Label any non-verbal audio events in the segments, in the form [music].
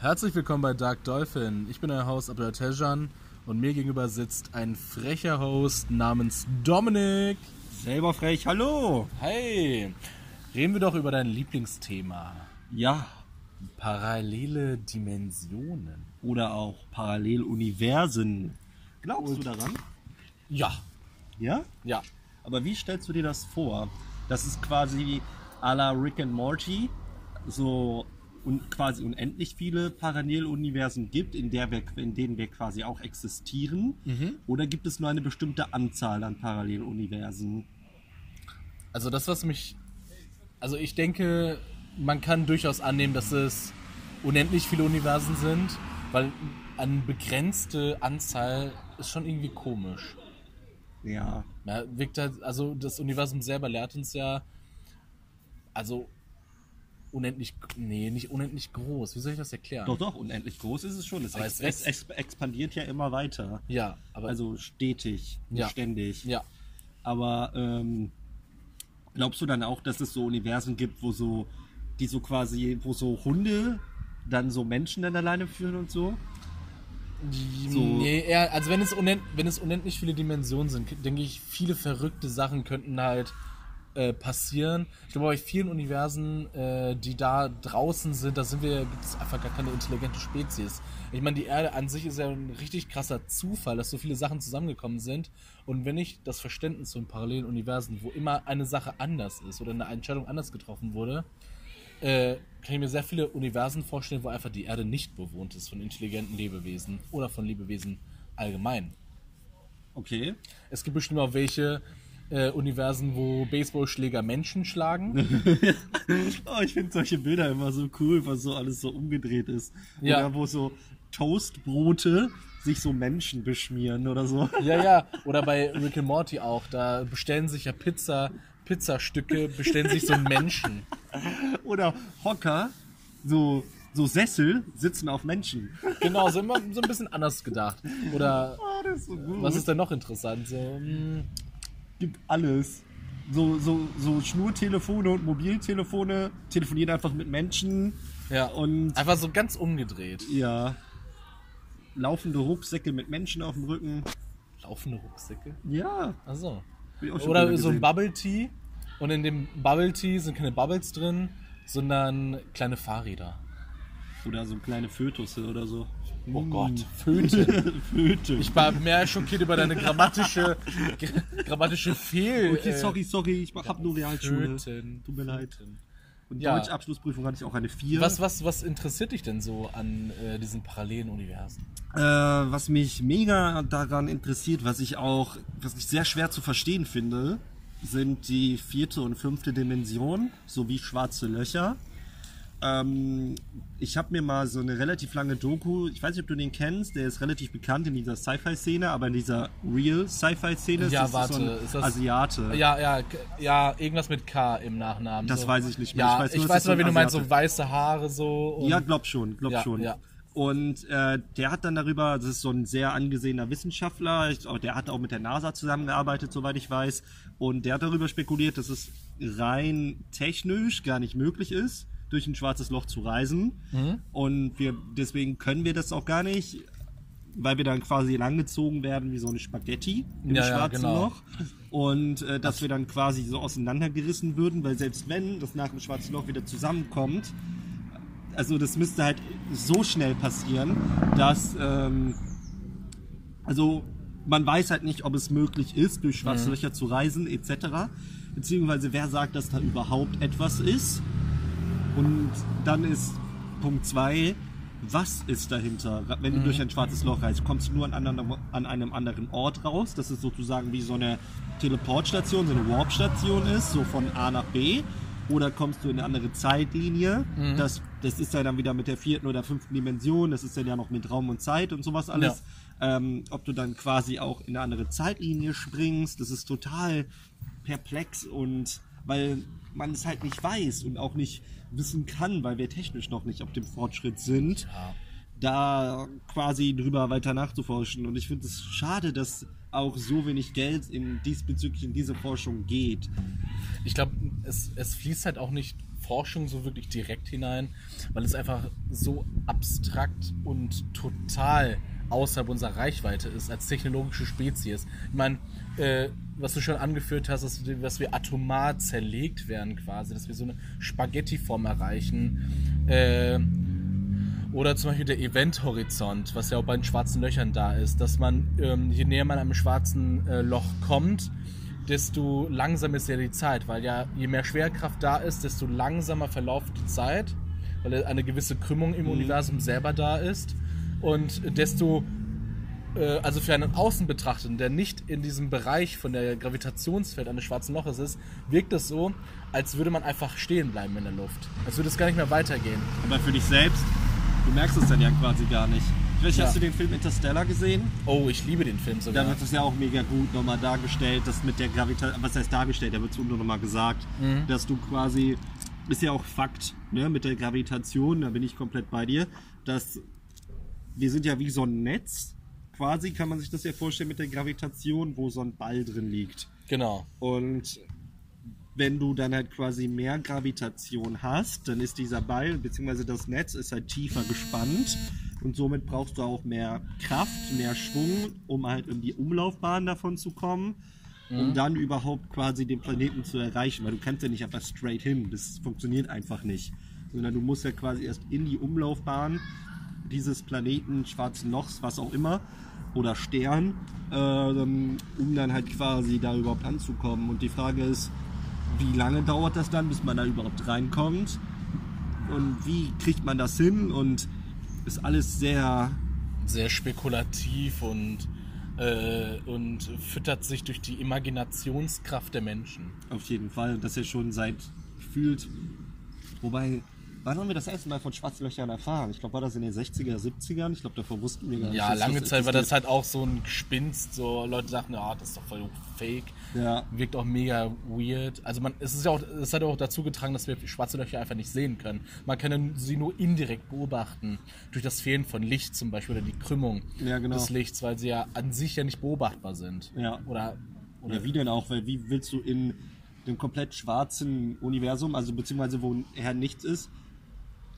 Herzlich willkommen bei Dark Dolphin. Ich bin euer Host Abdel Tejan und mir gegenüber sitzt ein frecher Host namens Dominik. Selber frech, hallo! Hey, reden wir doch über dein Lieblingsthema. Ja, Parallele Dimensionen. oder auch Paralleluniversen. Glaubst du daran? Ja, Ja? ja. Aber wie stellst du dir das vor? Dass es quasi à la Rick and Morty so un quasi unendlich viele Paralleluniversen gibt, in, der wir, in denen wir quasi auch existieren? Oder gibt es nur eine bestimmte Anzahl an Paralleluniversen? Also das, was mich... Also ich denke, man kann durchaus annehmen, dass es unendlich viele Universen sind, weil eine begrenzte Anzahl ist schon irgendwie komisch. Ja. Ja, wirkt halt, also das Universum selber lehrt uns ja, also unendlich, nee, nicht unendlich groß. Wie soll ich das erklären? Doch, doch, unendlich groß ist es schon. Es, ex es ex expandiert ja immer weiter. Ja, aber Also stetig, Ja. ständig. ja, Aber ähm, glaubst du dann auch, dass es so Universen gibt, wo so, die so quasi, wo so Hunde dann so Menschen dann alleine führen und so? So- nee, eher, also wenn es, unend, wenn es unendlich viele Dimensionen sind, denke ich, viele verrückte Sachen könnten halt äh, passieren. Ich glaube, bei vielen Universen, äh, die da draußen sind, da sind wir, gibt es einfach gar keine intelligente Spezies. Ich meine, die Erde an sich ist ja ein richtig krasser Zufall, dass so viele Sachen zusammengekommen sind. Und wenn ich das Verständnis von parallelen Universen, wo immer eine Sache anders ist oder eine Entscheidung anders getroffen wurde, äh, kann ich mir sehr viele Universen vorstellen, wo einfach die Erde nicht bewohnt ist von intelligenten Lebewesen oder von Lebewesen allgemein. Okay. Es gibt bestimmt auch welche äh, Universen, wo Baseballschläger Menschen schlagen. [laughs] Oh, ich finde solche Bilder immer so cool, was so alles so umgedreht ist. Ja. Oder wo so Toastbrote sich so Menschen beschmieren oder so. ja, ja. [laughs] Oder bei Rick and Morty auch. Da bestellen sich ja Pizza, Pizzastücke, bestellen sich so Menschen. [laughs] Oder Hocker, so, so Sessel sitzen auf Menschen. Genau, so immer so ein bisschen anders gedacht. Oder Oh, ist so was ist denn noch interessant? So, hm, gibt alles. So, so, so Schnurtelefone und Mobiltelefone telefonieren einfach mit Menschen. ja, Und einfach so ganz umgedreht. ja, laufende Rucksäcke mit Menschen auf dem Rücken. Laufende Rucksäcke. Ja, Achso. Oder so ein. Bubble Tea. Und in dem Bubble Tea sind keine Bubbles drin, sondern kleine Fahrräder. Oder so kleine Fötusse oder so. Oh Gott, Föte. [laughs] Föte. Ich war mehr schockiert über deine grammatische, gra- grammatische Fehl. okay, äh, sorry, sorry, ich hab nur Realschule. Föten. Tut mir leid. Und Ja. Deutschabschlussprüfung hatte ich auch eine 4. Was, was, was interessiert dich denn so an äh, diesen parallelen Universen? Äh, was mich mega daran interessiert, was ich auch, was ich sehr schwer zu verstehen finde, sind die vierte und fünfte Dimension sowie schwarze Löcher. Ähm, ich habe mir mal so eine relativ lange Doku, ich weiß nicht, ob du den kennst, der ist relativ bekannt in dieser Sci-Fi-Szene, aber in dieser Real Sci-Fi-Szene Ja, ist das so warte, ein ist das- Asiate. Ja, ja, ja, irgendwas mit K im Nachnamen. Das so. weiß ich nicht mehr. Ja, Ich weiß ich nur, weiß, so wie du meinst, so weiße Haare so. Und Ja, glaub schon, glaub Ja, schon. ja. Und äh, der hat dann darüber, das ist so ein sehr angesehener Wissenschaftler, ich, auch- der hat auch mit der NASA zusammengearbeitet, soweit ich weiß, und der hat darüber spekuliert, dass es rein technisch gar nicht möglich ist, durch ein schwarzes Loch zu reisen. Mhm. Und wir deswegen können wir das auch gar nicht, weil wir dann quasi langgezogen werden wie so eine Spaghetti im Ja, ja, schwarzen genau. Loch. Und äh, dass wir dann quasi so auseinandergerissen würden, weil selbst wenn das nach dem schwarzen Loch wieder zusammenkommt, also das müsste halt so schnell passieren, dass ähm, also man weiß halt nicht, ob es möglich ist, durch schwarze Löcher zu reisen etc. Beziehungsweise wer sagt, dass da überhaupt etwas ist. Und dann ist Punkt 2, was ist dahinter? Wenn du durch ein schwarzes Loch reist, kommst du nur an, anderen, an einem anderen Ort raus. Das ist sozusagen wie so eine Teleportstation, so eine Warpstation ist, so von A nach B. Oder kommst du in eine andere Zeitlinie? Das, das ist ja dann wieder mit der vierten oder fünften Dimension. Das ist dann ja noch mit Raum und Zeit und sowas alles. Ähm, ob du dann quasi auch in eine andere Zeitlinie springst, das ist total perplex und weil man es halt nicht weiß und auch nicht wissen kann, weil wir technisch noch nicht auf dem Fortschritt sind, Ja. da quasi drüber weiter nachzuforschen. Und ich finde es schade, dass auch so wenig Geld in diesbezüglich in diese Forschung geht. Ich glaube, es, es fließt halt auch nicht Forschung so wirklich direkt hinein, weil es einfach so abstrakt und total außerhalb unserer Reichweite ist als technologische Spezies. Ich meine, äh, was du schon angeführt hast, dass, wir- dass wir atomar zerlegt werden quasi, dass wir so eine Spaghetti-Form erreichen. Äh, oder zum Beispiel der Eventhorizont, was ja auch bei den schwarzen Löchern da ist, dass man, ähm, je näher man einem schwarzen äh, Loch kommt, desto langsamer ist ja die Zeit, weil ja je mehr Schwerkraft da ist, desto langsamer verläuft die Zeit, weil eine gewisse Krümmung im Universum selber da ist und desto äh, also für einen Außenbetrachtenden, der nicht in diesem Bereich von der Gravitationsfeld eines schwarzen Loches ist, wirkt es so, als würde man einfach stehen bleiben in der Luft. Als würde es gar nicht mehr weitergehen. Aber für dich selbst, du merkst es dann ja quasi gar nicht. Vielleicht Ja. hast du den Film Interstellar gesehen? Oh, ich liebe den Film Da sogar. wird es ja auch mega gut nochmal dargestellt, dass mit der Gravitation, was heißt dargestellt, da wird es nur nochmal gesagt, dass du quasi, ist ja auch Fakt, ne, mit der Gravitation, da bin ich komplett bei dir, dass wir sind ja wie so ein Netz, quasi kann man sich das ja vorstellen mit der Gravitation, wo so ein Ball drin liegt. Genau. Und wenn du dann halt quasi mehr Gravitation hast, dann ist dieser Ball bzw. das Netz ist halt tiefer gespannt und somit brauchst du auch mehr Kraft, mehr Schwung, um halt in die Umlaufbahn davon zu kommen, um dann überhaupt quasi den Planeten zu erreichen, weil du kannst ja nicht einfach straight hin, das funktioniert einfach nicht, sondern du musst ja quasi erst in die Umlaufbahn dieses Planeten, schwarzen Lochs, was auch immer, oder Stern, ähm, um dann halt quasi da überhaupt anzukommen. Und die Frage ist, wie lange dauert das dann, bis man da überhaupt reinkommt? Und wie kriegt man das hin? Und ist alles sehr, Sehr spekulativ und, äh, und füttert sich durch die Imaginationskraft der Menschen. auf jeden Fall, und das ja schon seit gefühlt, wobei, wann haben wir das erste Mal von Schwarzlöchern erfahren? Ich glaube, war das in den 60er, 70ern? Ich glaube, davor wussten wir gar nicht. Ja, lange Zeit war das halt auch so ein Gespinst. So Leute dachten, ja, das ist doch voll fake. Ja. Wirkt auch mega weird. Also man, es ist ja auch, es hat auch dazu getragen, dass wir schwarze Löcher einfach nicht sehen können. Man kann sie nur indirekt beobachten. Durch das Fehlen von Licht zum Beispiel oder die Krümmung Ja, genau. des Lichts, weil sie ja an sich ja nicht beobachtbar sind. Ja. Oder, oder Ja, wie denn auch? Weil wie willst du in dem komplett schwarzen Universum, also beziehungsweise wo her nichts ist,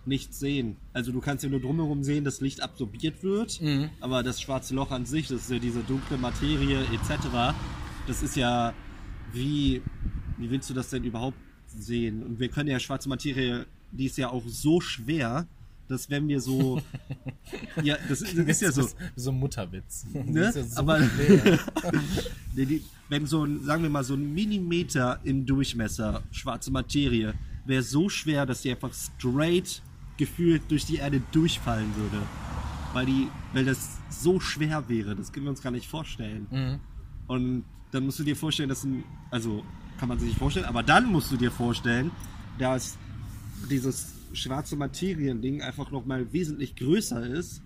nichts sehen? Also du kannst ja nur drumherum sehen, dass Licht absorbiert wird, Mhm. aber das schwarze Loch an sich, das ist ja diese dunkle Materie etc., das ist ja wie, wie willst du das denn überhaupt sehen? Und wir können ja schwarze Materie, die ist ja auch so schwer, dass wenn wir so, [laughs] ja, das ist, das ist ja so, ist so ein Mutterwitz. Ne? Ja so Aber- [laughs] [laughs] wenn so ein, sagen wir mal, so ein Millimeter im Durchmesser schwarze Materie wäre so schwer, dass die einfach straight gefühlt durch die Erde durchfallen würde. Weil die, weil das so schwer wäre, das können wir uns gar nicht vorstellen. Mhm. Und dann musst du dir vorstellen, dass ein, also kann man sich nicht vorstellen, aber dann musst du dir vorstellen, dass dieses schwarze Materiending einfach nochmal wesentlich größer ist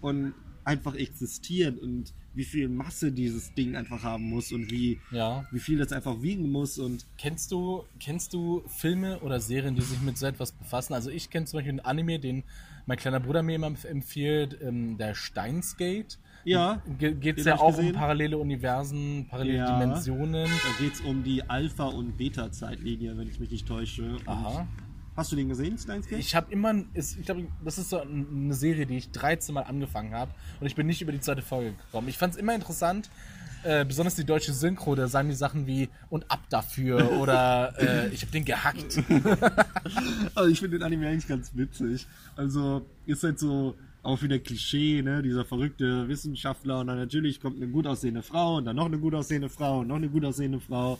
und einfach existiert und wie viel Masse dieses Ding einfach haben muss und wie, Ja. wie viel das einfach wiegen muss und Kennst du, kennst du Filme oder Serien, die sich mit so etwas befassen? Also ich kenne zum Beispiel einen Anime, den mein kleiner Bruder mir immer empfiehlt, ähm, der Steins-Gate. Ja, Ge Geht es ja auch um gesehen. parallele Universen, parallele Ja. Dimensionen. da geht es um die Alpha- und Beta-Zeitlinie, wenn ich mich nicht täusche. Und Aha. Hast du den gesehen, Steins Gate? Ich habe immer, ist- ich glaube, das ist so eine Serie, die ich 13 Mal angefangen habe und ich bin nicht über die zweite Folge gekommen. Ich fand es immer interessant, äh, besonders die deutsche Synchro, da sagen die Sachen wie und ab dafür [laughs] oder äh, ich habe den gehackt. [laughs] Also ich finde den Anime eigentlich ganz witzig. Also ist halt so auch wieder Klischee, ne? Dieser verrückte Wissenschaftler und dann natürlich kommt eine gut aussehende Frau und dann noch eine gut aussehende Frau und noch eine gut aussehende Frau.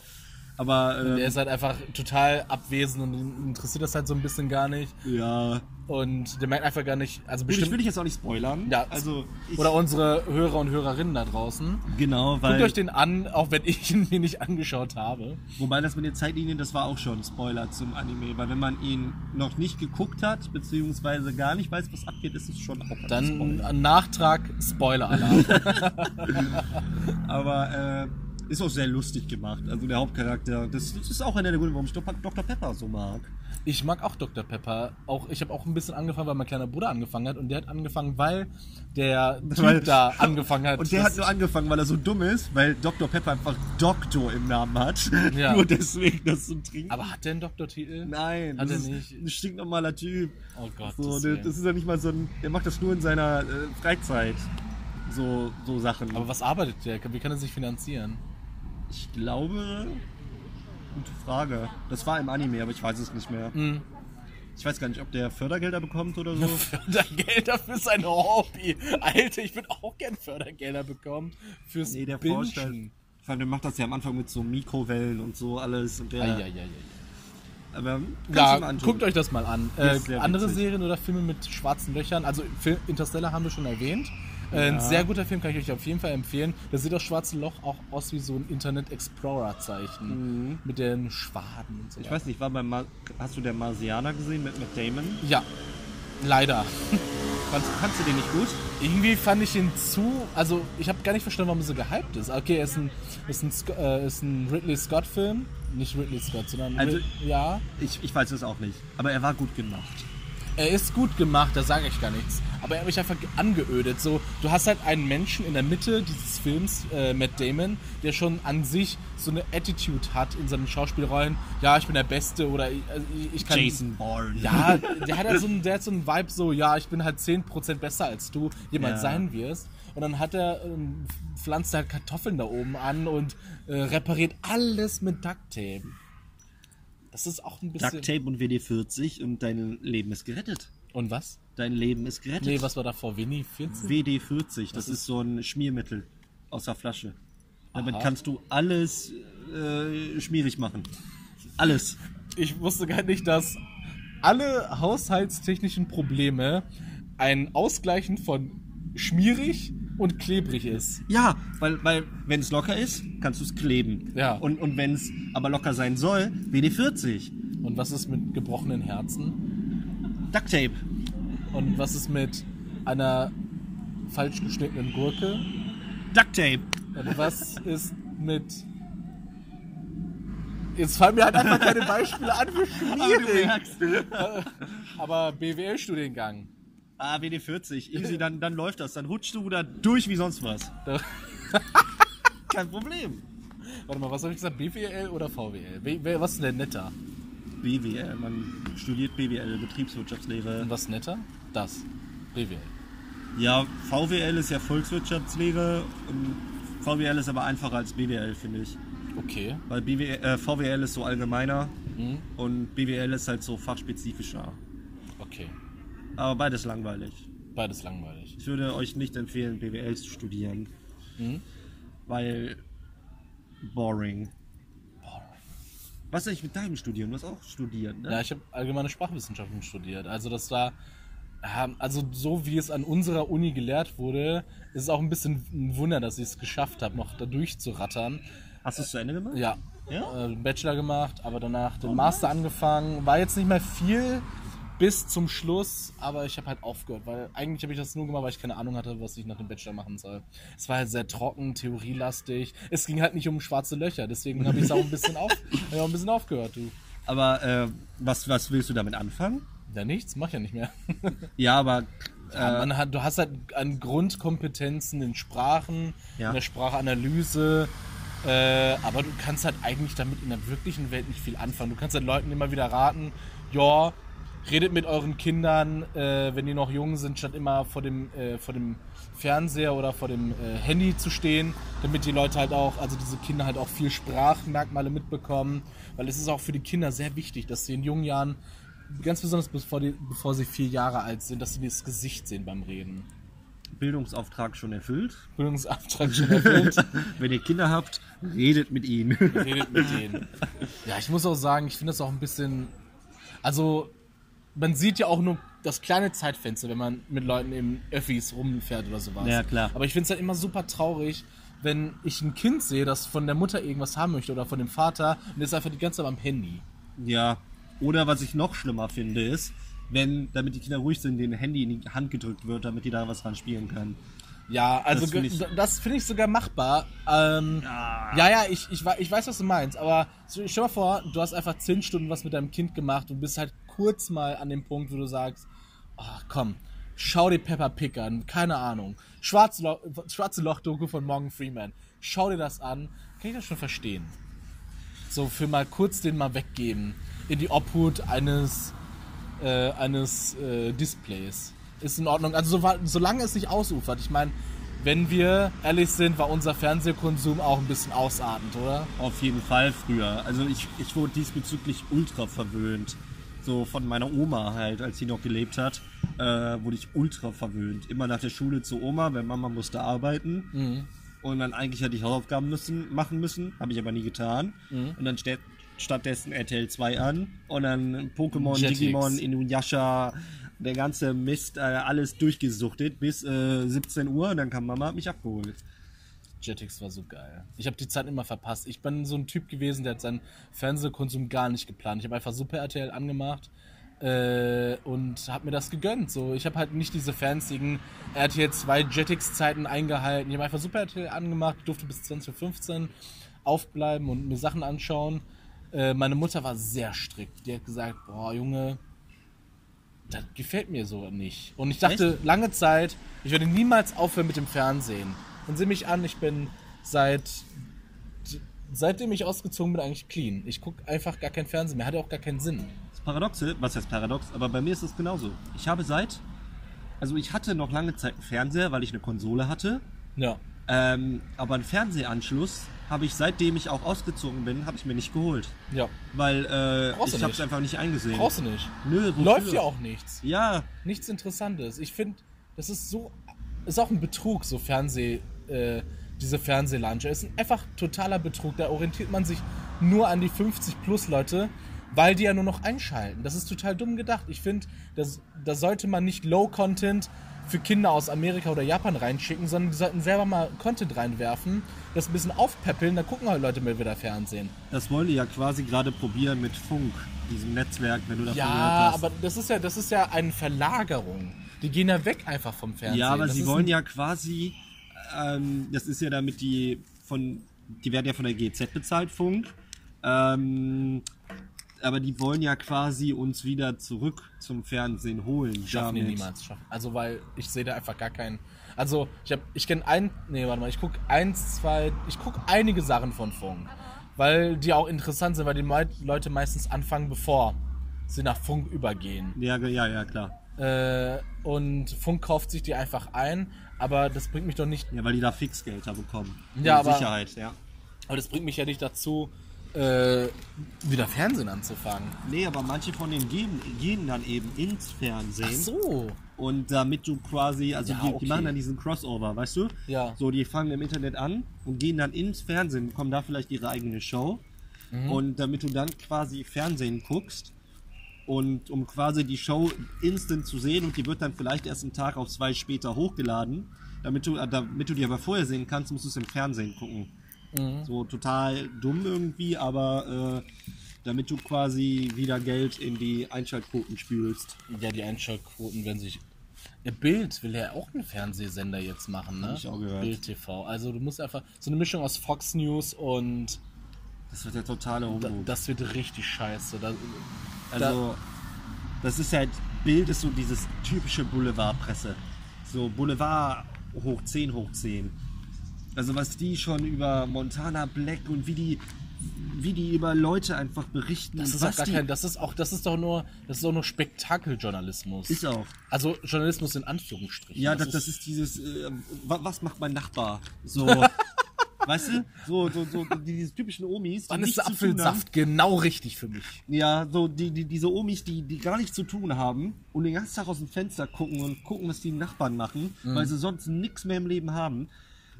Aber ähm, Der ist halt einfach total abwesend und interessiert das halt so ein bisschen gar nicht. ja, Und der merkt einfach gar nicht, also gut, ich will bestimmt. dich jetzt auch nicht spoilern. Ja, also oder unsere Hörer und Hörerinnen da draußen. genau, Guckt weil euch den an, auch wenn ich [laughs] ihn mir nicht angeschaut habe. wobei das mit den Zeitlinien, das war auch schon ein Spoiler zum Anime, weil wenn man ihn noch nicht geguckt hat beziehungsweise gar nicht weiß, was abgeht, ist es schon auch ein Dann Spoiler. Nachtrag, Spoiler-Alarm. [laughs] [laughs] Aber äh, ist auch sehr lustig gemacht. Also der Hauptcharakter, das, das ist auch einer der Gründe, warum ich Dr. Dr. Pepper so mag. Ich mag auch Dr. Pepper. Auch, ich habe auch ein bisschen angefangen, weil mein kleiner Bruder angefangen hat. Und der hat angefangen, weil der Typ Weil- da angefangen hat. [laughs] Und der Das- hat nur angefangen, weil er so dumm ist, weil Dr. Pepper einfach Doktor im Namen hat. [laughs] Ja. Nur deswegen das zum Trinken. aber hat der einen Doktortitel? Nein, Hat das er nicht. ein stinknormaler Typ. Oh Gott. So, der, das ist ja nicht mal so ein. Der macht das nur in seiner äh, Freizeit. So, so Sachen. aber was arbeitet der? Wie kann er sich finanzieren? Ich glaube. Gute Frage. Das war im Anime, aber ich weiß es nicht mehr. Hm. Ich weiß gar nicht, ob der Fördergelder bekommt oder so. [laughs] Fördergelder für sein Hobby. Alter, ich würde auch gern Fördergelder bekommen fürs Nee, der Bingen. halt. Vor allem, der macht das ja am Anfang mit so Mikrowellen und so alles. Und der. Aber Ja, guckt euch das mal an. Äh, andere witzig. Serien oder Filme mit schwarzen Löchern, also Film, Interstellar haben wir schon erwähnt. Äh, Ein sehr guter Film kann ich euch auf jeden Fall empfehlen. Da sieht das schwarze Loch auch aus wie so ein Internet Explorer Zeichen mit den Schwaden und so. Mhm. Ich weiß nicht, war beim Mar hast du der Marsianer gesehen mit Matt Damon? Ja, leider. [laughs] Fandst, fandst du den nicht gut? Irgendwie fand ich ihn zu. Also, ich habe gar nicht verstanden, warum er so gehypt ist. Okay, er ist ein, ist ein, äh, ist ein Ridley Scott-Film. Nicht Ridley Scott, sondern. Also- Rid- ja. Ich, ich weiß es auch nicht. Aber er war gut gemacht. Er ist gut gemacht, da sage ich gar nichts. Aber er hat mich einfach angeödet. So, du hast halt einen Menschen in der Mitte dieses Films, äh, Matt Damon, der schon an sich so eine Attitude hat in seinen Schauspielrollen. Ja, ich bin der Beste oder ich, also ich- kann. Bourne. Ja, der hat, halt so einen, der hat so einen Vibe, so, ja, ich bin halt 10% besser als du jemals Ja. sein wirst. Und dann hat er, ähm, pflanzt er halt Kartoffeln da oben an und äh, repariert alles mit Duct Tape. Das ist auch ein bisschen. Duct Tape und WD-40 und dein Leben ist gerettet. Und was? Dein Leben ist gerettet. Nee, was war da vor Winnie 14? WD-40, das ist so ein Schmiermittel aus der Flasche. Damit Aha. kannst du alles äh, schmierig machen. Alles. Ich wusste gar nicht, dass alle haushaltstechnischen Probleme ein Ausgleichen von schmierig und klebrig ist. Ja, weil, weil wenn es locker ist, kannst du es kleben. Ja. Und, und wenn es aber locker sein soll, WD-40. Und was ist mit gebrochenen Herzen? Duct Tape. Und was ist mit einer falsch geschnittenen Gurke? Duct Tape. Und was ist mit. Jetzt fallen mir halt einfach keine Beispiele an für [laughs] schwierig. Aber BWL-Studiengang. Ah, WD-40. Easy, dann, dann läuft das. Dann rutschst du da durch wie sonst was. [laughs] Kein Problem. Warte mal, was habe ich gesagt? BWL oder VWL? Was ist denn netter? BWL, man studiert BWL, Betriebswirtschaftslehre. Und was ist netter? Das. BWL. Ja, VWL ist ja Volkswirtschaftslehre und VWL ist aber einfacher als BWL, finde ich. Okay. Weil BWL, äh, VWL ist so allgemeiner Mhm. und BWL ist halt so fachspezifischer. Okay. Aber beides langweilig. Beides langweilig. Ich würde euch nicht empfehlen, BWL zu studieren. Mhm. Weil boring. Was ist eigentlich mit deinem Studium? Du hast auch studiert, ne? Ja, ich habe allgemeine Sprachwissenschaften studiert. Also das da, ja, also so wie es an unserer Uni gelehrt wurde, ist es auch ein bisschen ein Wunder, dass ich es geschafft habe, noch da durchzurattern. Hast du es zu Ende gemacht? Ja, Ja? äh, Bachelor gemacht, aber danach den Master angefangen. War jetzt nicht mehr viel bis zum Schluss, aber ich habe halt aufgehört, weil eigentlich habe ich das nur gemacht, weil ich keine Ahnung hatte, was ich nach dem Bachelor machen soll. Es war halt sehr trocken, theorielastig. Es ging halt nicht um schwarze Löcher, deswegen habe ich es auch ein bisschen auf, [laughs] auch ein bisschen aufgehört, du. Aber äh, was, was willst du damit anfangen? Ja, nichts, mach ja nicht mehr. [laughs] Ja, aber Ja, äh, man hat, du hast halt an Grundkompetenzen in Sprachen, Ja. in der Sprachanalyse, äh, aber du kannst halt eigentlich damit in der wirklichen Welt nicht viel anfangen. Du kannst halt Leuten immer wieder raten, ja, redet mit euren Kindern, äh, wenn die noch jung sind, statt immer vor dem, äh, vor dem Fernseher oder vor dem äh, Handy zu stehen, damit die Leute halt auch, also diese Kinder halt auch viel Sprachmerkmale mitbekommen, weil es ist auch für die Kinder sehr wichtig, dass sie in jungen Jahren, ganz besonders bevor, die, bevor sie vier Jahre alt sind, dass sie das Gesicht sehen beim Reden. Bildungsauftrag schon erfüllt. Bildungsauftrag schon erfüllt. [laughs] Wenn ihr Kinder habt, redet mit ihnen. redet mit denen. Ja, ich muss auch sagen, ich finde das auch ein bisschen. Also, man sieht ja auch nur das kleine Zeitfenster, wenn man mit Leuten im Öffis rumfährt oder sowas. Ja, klar. Aber ich finde es halt immer super traurig, wenn ich ein Kind sehe, das von der Mutter irgendwas haben möchte oder von dem Vater und ist einfach die ganze Zeit am Handy. ja. Oder was ich noch schlimmer finde, ist, wenn, damit die Kinder ruhig sind, denen Handy in die Hand gedrückt wird, damit die da was dran spielen können. Ja, also Das ge- find ich- das finde ich sogar machbar. Ähm, ja, ja, ich, ich, ich weiß, was du meinst, aber stell dir mal vor, du hast einfach 10 Stunden was mit deinem Kind gemacht und bist halt kurz mal an dem Punkt, wo du sagst, ach komm, schau dir Peppa Pig an, keine Ahnung. Schwarze, Loch, Schwarze Loch-Doku von Morgan Freeman. Schau dir das an. Kann ich das schon verstehen. So für mal kurz den mal weggeben. In die Obhut eines, äh, eines äh, Displays. Ist in Ordnung. Also so, solange es nicht ausufert. Ich meine, wenn wir ehrlich sind, war unser Fernsehkonsum auch ein bisschen ausartend, oder? Auf jeden Fall früher. Also ich, ich wurde diesbezüglich ultra verwöhnt. So von meiner Oma halt, als sie noch gelebt hat, äh, wurde ich ultra verwöhnt. Immer nach der Schule zu Oma, weil Mama musste arbeiten. Und dann eigentlich hätte ich Hausaufgaben müssen, machen müssen, habe ich aber nie getan. Und dann steht stattdessen RTL 2 an und dann Pokémon, Jetix. Digimon, Inuyasha, der ganze Mist, äh, alles durchgesuchtet bis äh, 17 Uhr und dann kam Mama hat mich abgeholt. Jetix war so geil. Ich habe die Zeit immer verpasst. Ich bin so ein Typ gewesen, der hat seinen Fernsehkonsum gar nicht geplant. Ich habe einfach Super RTL angemacht äh, und habe mir das gegönnt. So, ich habe halt nicht diese fancigen RTL 2 Jetix-Zeiten eingehalten. Ich habe einfach Super RTL angemacht, durfte bis 20.15 Uhr aufbleiben und mir Sachen anschauen. Äh, meine Mutter war sehr strikt. Die hat gesagt, boah, Junge, das gefällt mir so nicht. Und ich dachte lange Zeit, ich werde niemals aufhören mit dem Fernsehen. Und sieh mich an, ich bin seit seitdem ich ausgezogen bin eigentlich clean. Ich gucke einfach gar kein Fernsehen mehr, hat ja auch gar keinen Sinn. Das Paradoxe, was heißt paradox, aber bei mir ist es genauso. Ich habe seit, also ich hatte noch lange Zeit einen Fernseher, weil ich eine Konsole hatte, Ja. ähm, aber einen Fernsehanschluss habe ich seitdem ich auch ausgezogen bin, habe ich mir nicht geholt, Ja. weil äh, ich habe es einfach nicht eingesehen. Brauchst du nicht. Nö, wofür? Läuft ja auch nichts. Ja, Nichts Interessantes. Ich finde, das ist so. Ist auch ein Betrug, so Fernseh. Äh, diese Fernsehlauncher. Ist ein einfach totaler Betrug. Da orientiert man sich nur an die 50-Plus-Leute, weil die ja nur noch einschalten. Das ist total dumm gedacht. Ich finde, da sollte man nicht Low-Content für Kinder aus Amerika oder Japan reinschicken, sondern die sollten selber mal Content reinwerfen, das ein bisschen aufpäppeln, dann gucken halt Leute mal wieder Fernsehen. das wollen die ja quasi gerade probieren mit Funk, diesem Netzwerk, wenn du davon Ja, gehört hast. aber das ist ja, das ist ja eine Verlagerung. Die gehen ja weg einfach vom Fernsehen. Ja, aber das sie wollen ja quasi, ähm, das ist ja damit die von, die werden ja von der GZ bezahlt, Funk. Ähm, aber die wollen ja quasi uns wieder zurück zum Fernsehen holen. Schaffen die damit. niemals schaffen. Also weil ich sehe da einfach gar keinen. Also ich habe, ich kenne ein, nee, warte mal, ich gucke eins, zwei, ich gucke einige Sachen von Funk, weil die auch interessant sind, weil die Leute meistens anfangen, bevor sie nach Funk übergehen. Ja, ja, ja, klar. Äh, und Funk kauft sich die einfach ein, aber das bringt mich doch nicht, Ja, weil die da Fixgelder bekommen. Ja, aber- Sicherheit, ja. aber das bringt mich ja nicht dazu, äh, wieder Fernsehen anzufangen. Nee, aber manche von denen gehen, gehen dann eben ins Fernsehen. Ach so. Und damit du quasi, also Ja, die, okay. die machen dann diesen Crossover, weißt du? Ja. So, die fangen im Internet an und gehen dann ins Fernsehen, bekommen da vielleicht ihre eigene Show. Mhm. Und damit du dann quasi Fernsehen guckst und um quasi die Show instant zu sehen und die wird dann vielleicht erst einen Tag auf zwei später hochgeladen, damit du, äh, damit du die aber vorher sehen kannst, musst du es im Fernsehen gucken. Mhm. So total dumm irgendwie, aber äh, damit du quasi wieder Geld in die Einschaltquoten spülst. Ja, die Einschaltquoten werden sich. Der Bild will ja auch einen Fernsehsender jetzt machen, ne? Hab ich auch gehört. Bild TV. Also du musst einfach so eine Mischung aus Fox News und Das wird der totale Humbug. das wird richtig scheiße. Da, Also, das ist halt, Bild ist so dieses typische Boulevardpresse. So Boulevard hoch 10, hoch 10. Also was die schon über Montana Black und wie die, wie die über Leute einfach berichten. das ist auch gar kein, das ist auch, das ist doch nur, das ist doch nur Spektakeljournalismus. Ist auch. Also Journalismus in Anführungsstrichen. Ja, das, das ist dieses, äh, wa- was macht mein Nachbar? So, [laughs] weißt du? So, so, so diese typischen Omis, die Wann ist. Apfelsaft genau richtig für mich? Ja, so die, die, diese Omis, die, die gar nichts zu tun haben und den ganzen Tag aus dem Fenster gucken und gucken, was die Nachbarn machen, Mhm. weil sie sonst nichts mehr im Leben haben.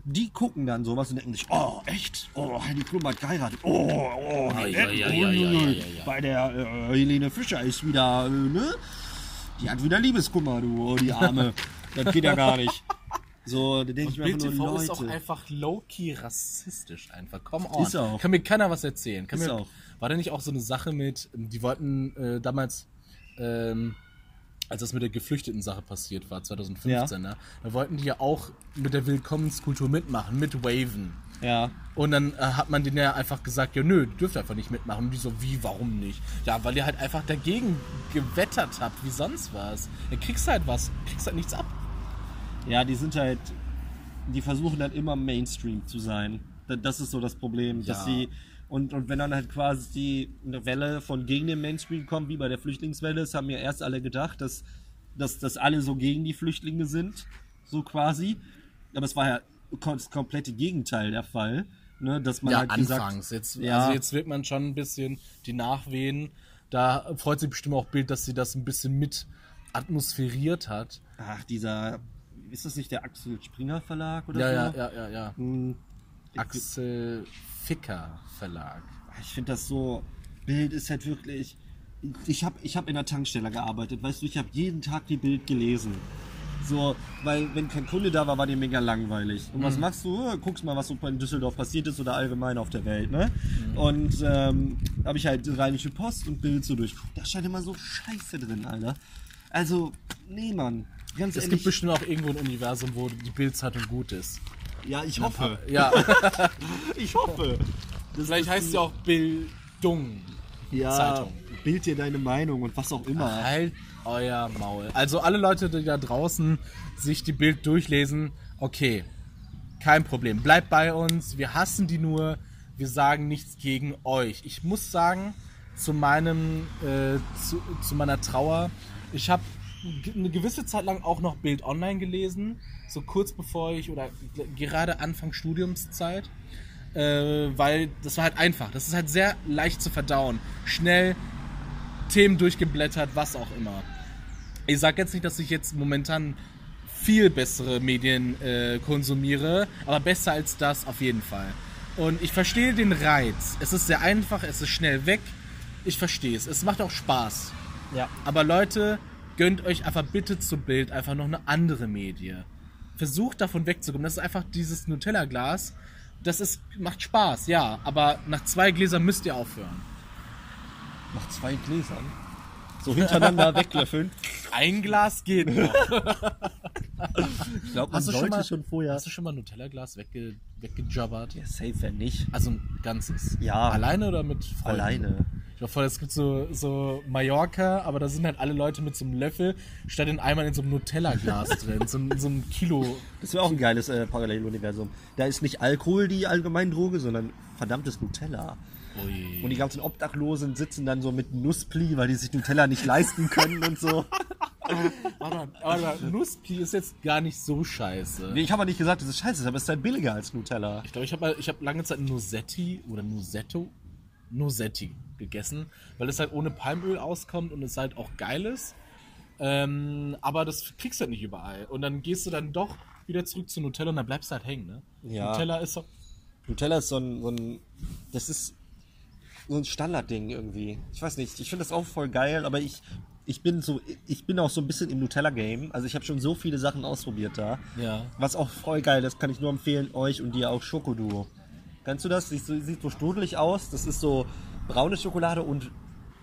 Die gucken dann sowas und denken sich, oh, echt? Oh, Heidi Klum hat geheiratet. Oh, oh, Oh, ja, ja, ja. Bei der äh, Helene Fischer ist wieder, äh, ne? Die hat wieder Liebeskummer, du, oh, die Arme. das geht ja gar nicht. [laughs] So, da denke ich mir einfach nur, TV ist auch Leute. einfach low-key rassistisch einfach. Come on. Ist auch. Kann mir keiner was erzählen. Kann Ist mir, auch. War da nicht auch so eine Sache mit, die wollten äh, damals ähm, als das mit der Geflüchteten-Sache passiert war, 2015, ne? da wollten die ja auch mit der Willkommenskultur mitmachen, mit Waven. Ja. Und dann äh, hat man denen ja einfach gesagt, ja nö, dürft einfach nicht mitmachen. Und die so, wie, warum nicht? Ja, weil ihr halt einfach dagegen gewettert habt, wie sonst was. Dann kriegst du halt was, kriegst halt nichts ab. Ja, die sind halt, die versuchen halt immer Mainstream zu sein. Da- Das ist so das Problem, dass Ja. sie und, und wenn dann halt quasi eine Welle von gegen den Mainstream kommt, wie bei der Flüchtlingswelle, das haben ja erst alle gedacht, dass, dass, dass alle so gegen die Flüchtlinge sind, so quasi. Aber es war ja das komplette Gegenteil der Fall, ne, dass man ja, halt anfangs. gesagt, jetzt, Ja. Also jetzt wird man schon ein bisschen die Nachwehen. Da freut sich bestimmt auch Bild, dass sie das ein bisschen mit atmosphäriert hat. ach dieser, ist das nicht der Axel Springer Verlag oder Ja, so? ja, ja, ja, ja. Hm, Axel Ficker Verlag. Ich finde das so, Bild ist halt wirklich. Ich habe ich hab in der Tankstelle gearbeitet, weißt du, ich habe jeden Tag die Bild gelesen. So, weil wenn kein Kunde da war, war die mega langweilig. Und was machst du? Guckst mal, was so in Düsseldorf passiert ist oder allgemein auf der Welt, ne? Und ähm, habe ich halt Rheinische Post und Bild so durchguckt. Da scheint immer so Scheiße drin, Alter. Also, nee, Mann. Ganz Es ehrlich. gibt bestimmt auch irgendwo ein Universum, wo die Bildzeitung gut ist. ja, ich hoffe. Ja, [laughs] Ich hoffe. Das vielleicht heißt sie auch Bildung. ja, Zeitung. Bild dir deine Meinung und was auch immer. Halt euer Maul. Also alle Leute, die da draußen sich die Bild durchlesen, okay, kein Problem. Bleibt bei uns. Wir hassen die nur. Wir sagen nichts gegen euch. Ich muss sagen, zu meinem, äh, zu, zu meiner Trauer, ich habe eine gewisse Zeit lang auch noch Bild online gelesen, so kurz bevor ich oder gerade Anfang Studiumszeit äh, weil das war halt einfach. Das ist halt sehr leicht zu verdauen. Schnell Themen durchgeblättert, was auch immer. Ich sage jetzt nicht, dass ich jetzt momentan viel bessere Medien äh, konsumiere, aber besser als das auf jeden Fall. Und ich verstehe den Reiz. Es ist sehr einfach, es ist schnell weg. Ich verstehe es. Es macht auch Spaß. Ja. Aber Leute, gönnt euch einfach bitte zu Bild einfach noch eine andere Medie. Versucht davon wegzukommen. Das ist einfach dieses Nutella-Glas. Das ist, macht Spaß, ja. Aber nach zwei Gläsern müsst ihr aufhören. Nach zwei Gläsern. So hintereinander [laughs] weglöffeln. Ein Glas geht noch. Ich glaube, man Hast du schon sollte mal, schon vorher. Hast du schon mal ein Nutella-Glas wegge, weggejabbert? Ja, safe, wenn nicht. Also ein ganzes. Ja. Alleine oder mit Freunden? Alleine. Ich glaube, es gibt so, so Mallorca, aber da sind halt alle Leute mit so einem Löffel statt in einmal in so einem Nutella-Glas [laughs] drin. So, ein- so ein Kilo. Das wäre auch ein geiles äh, Paralleluniversum. Da ist nicht Alkohol die Allgemeindroge, sondern verdammtes Nutella. Ui. Und die ganzen Obdachlosen sitzen dann so mit Nusspli, weil die sich Nutella nicht leisten können und so. [laughs] Warte mal, Nusspli ist jetzt gar nicht so scheiße. Nee, ich habe aber nicht gesagt, dass es scheiße ist, aber es ist halt billiger als Nutella. Ich glaube, ich habe ich hab lange Zeit Nosetti oder Nosetto, Nosetti gegessen, weil es halt ohne Palmöl auskommt und es halt auch geil ist. Ähm, aber das kriegst du halt nicht überall. Und dann gehst du dann doch wieder zurück zu Nutella und dann bleibst du halt hängen, ne? Ja. Nutella ist doch. Nutella ist so ein, so ein das ist so ein Standardding irgendwie. Ich weiß nicht, ich finde das auch voll geil, aber ich, ich bin so, ich bin auch so ein bisschen im Nutella-Game. Also ich habe schon so viele Sachen ausprobiert da. Ja. Was auch voll geil ist, kann ich nur empfehlen, euch und dir auch Schokoduo. Kennst du das? Sieht so, sieht so strudelig aus. Das ist so braune Schokolade und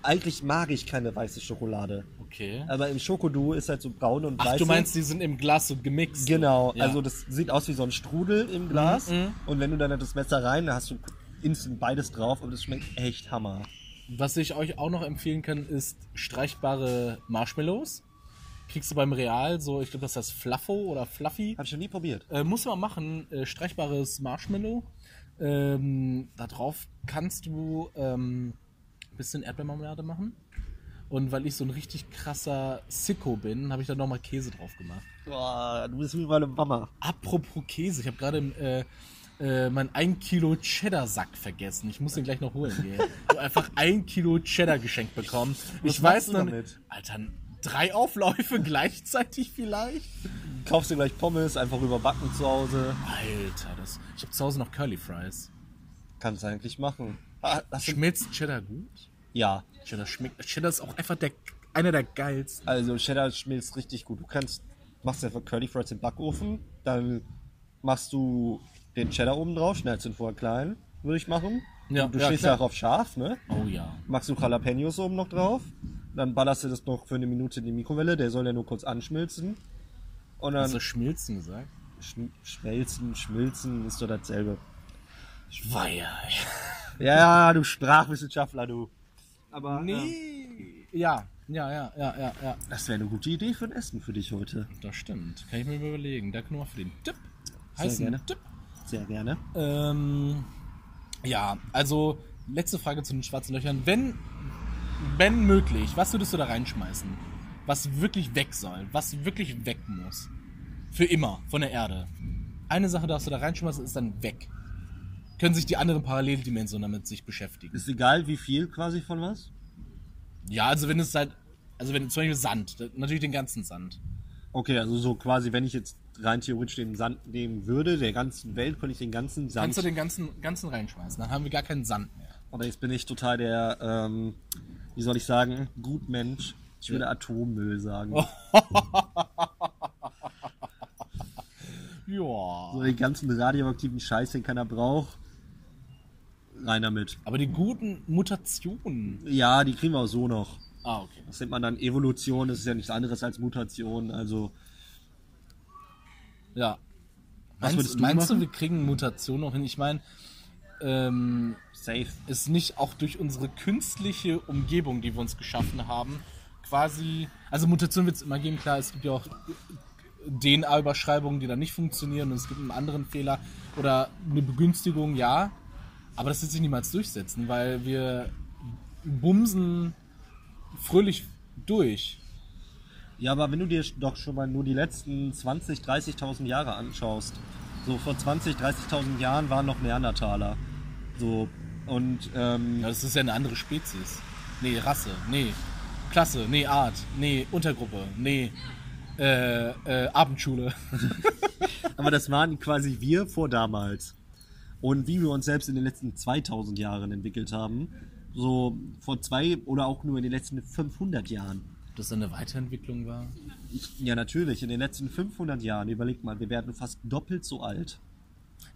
eigentlich mag ich keine weiße Schokolade. Okay. Aber im Schokoduo ist halt so braune und Ach, weiße. du meinst, die sind im Glas so gemixt? Genau, Ja. also das sieht aus wie so ein Strudel im Glas. Mhm, Und wenn du dann das Messer rein, dann hast du instant beides drauf und es schmeckt echt Hammer. Was ich euch auch noch empfehlen kann, ist streichbare Marshmallows. Kriegst du beim Real so, ich glaube, das heißt Fluffo oder Fluffy. Hab ich schon nie probiert. Äh, muss man machen, äh, streichbares Marshmallow. Ähm, da drauf kannst du ähm, ein bisschen Erdbeermarmelade machen. Und weil ich so ein richtig krasser Sicko bin, habe ich da nochmal Käse drauf gemacht. Boah, du bist wie meine Mama. Apropos Käse, ich habe gerade äh, äh, mein 1 Kilo Cheddar-Sack vergessen. Ich muss den gleich noch holen gehen. Ich habe einfach ein Kilo Cheddar geschenkt bekommen. ich machst weiß du noch damit? Alter, drei Aufläufe [laughs] gleichzeitig vielleicht? Kaufst dir gleich Pommes, einfach überbacken zu Hause. Alter, das, ich habe zu Hause noch Curly Fries. Kannst du eigentlich machen. Ah, Schmilzt Cheddar gut? ja, Cheddar schmeckt. Cheddar ist auch einfach der, einer der geilsten. also Cheddar schmilzt richtig gut. Du kannst, machst einfach Curly Fries im Backofen, dann machst du den Cheddar oben drauf, schneidest ihn vorher klein, würde ich machen. Ja, du ja, stehst klar. ja auch auf scharf, ne? Oh ja. Machst du Jalapenos oben noch drauf, Dann ballerst du das noch für eine Minute in die Mikrowelle. Der soll ja nur kurz anschmilzen. Und dann Hast du Schmilzen gesagt? schm schmelzen, schmilzen ist doch dasselbe. Weiher. Ja, du Sprachwissenschaftler, du. Aber ähm, Nee. Ja, ja, ja, ja, ja, ja. das wäre eine gute Idee für ein Essen für dich heute. Das stimmt. Kann ich mir überlegen. Danke nochmal für den Tipp. Sehr Heißen gerne. Tipp. Sehr gerne. Ähm, ja, also letzte Frage zu den schwarzen Löchern. Wenn, wenn möglich, was würdest du da reinschmeißen? Was wirklich weg soll, was wirklich weg muss. Für immer, von der Erde. Eine Sache darfst du da reinschmeißen, ist dann weg. Können sich die anderen Paralleldimensionen damit sich beschäftigen. Ist egal, wie viel quasi von was? Ja, also wenn es halt, also wenn zum Beispiel Sand, natürlich den ganzen Sand. Okay, also so quasi, wenn ich jetzt rein theoretisch den Sand nehmen würde, der ganzen Welt, könnte ich den ganzen Sand. Kannst du den ganzen, ganzen reinschmeißen, dann haben wir gar keinen Sand mehr. Oder jetzt bin ich total der, ähm, wie soll ich sagen, Gutmensch. Ich würde Atommüll sagen. [laughs] Ja. So den ganzen radioaktiven Scheiß, den keiner braucht. Rein damit. Aber die guten Mutationen. Ja, die kriegen wir auch so noch. Ah, okay. Das nennt man dann Evolution, das ist ja nichts anderes als Mutation. Also, Ja. Was meinst du meinst du, wir kriegen Mutationen auch hin? Ich meine, ähm, safe. ist nicht auch durch unsere künstliche Umgebung, die wir uns geschaffen haben, quasi. Also Mutationen wird es immer geben, klar, es gibt ja auch DNA-Überschreibungen, die dann nicht funktionieren und es gibt einen anderen Fehler oder eine Begünstigung, ja. Aber das wird sich niemals durchsetzen, weil wir bumsen fröhlich durch. Ja, aber wenn du dir doch schon mal nur die letzten 20, 30.000 Jahre anschaust, so vor 20, 30.000 Jahren waren noch Neandertaler. So, und, ähm, Ja, das ist ja eine andere Spezies. Nee, Rasse, nee. Klasse, nee, Art, nee, Untergruppe, nee, äh, äh, Abendschule. [laughs] aber das waren quasi wir vor damals. Und wie wir uns selbst in den letzten 2000 Jahren entwickelt haben, so vor zwei oder auch nur in den letzten 500 Jahren. Dass das eine Weiterentwicklung war? Ja, natürlich, in den letzten 500 Jahren, überleg mal, wir werden fast doppelt so alt.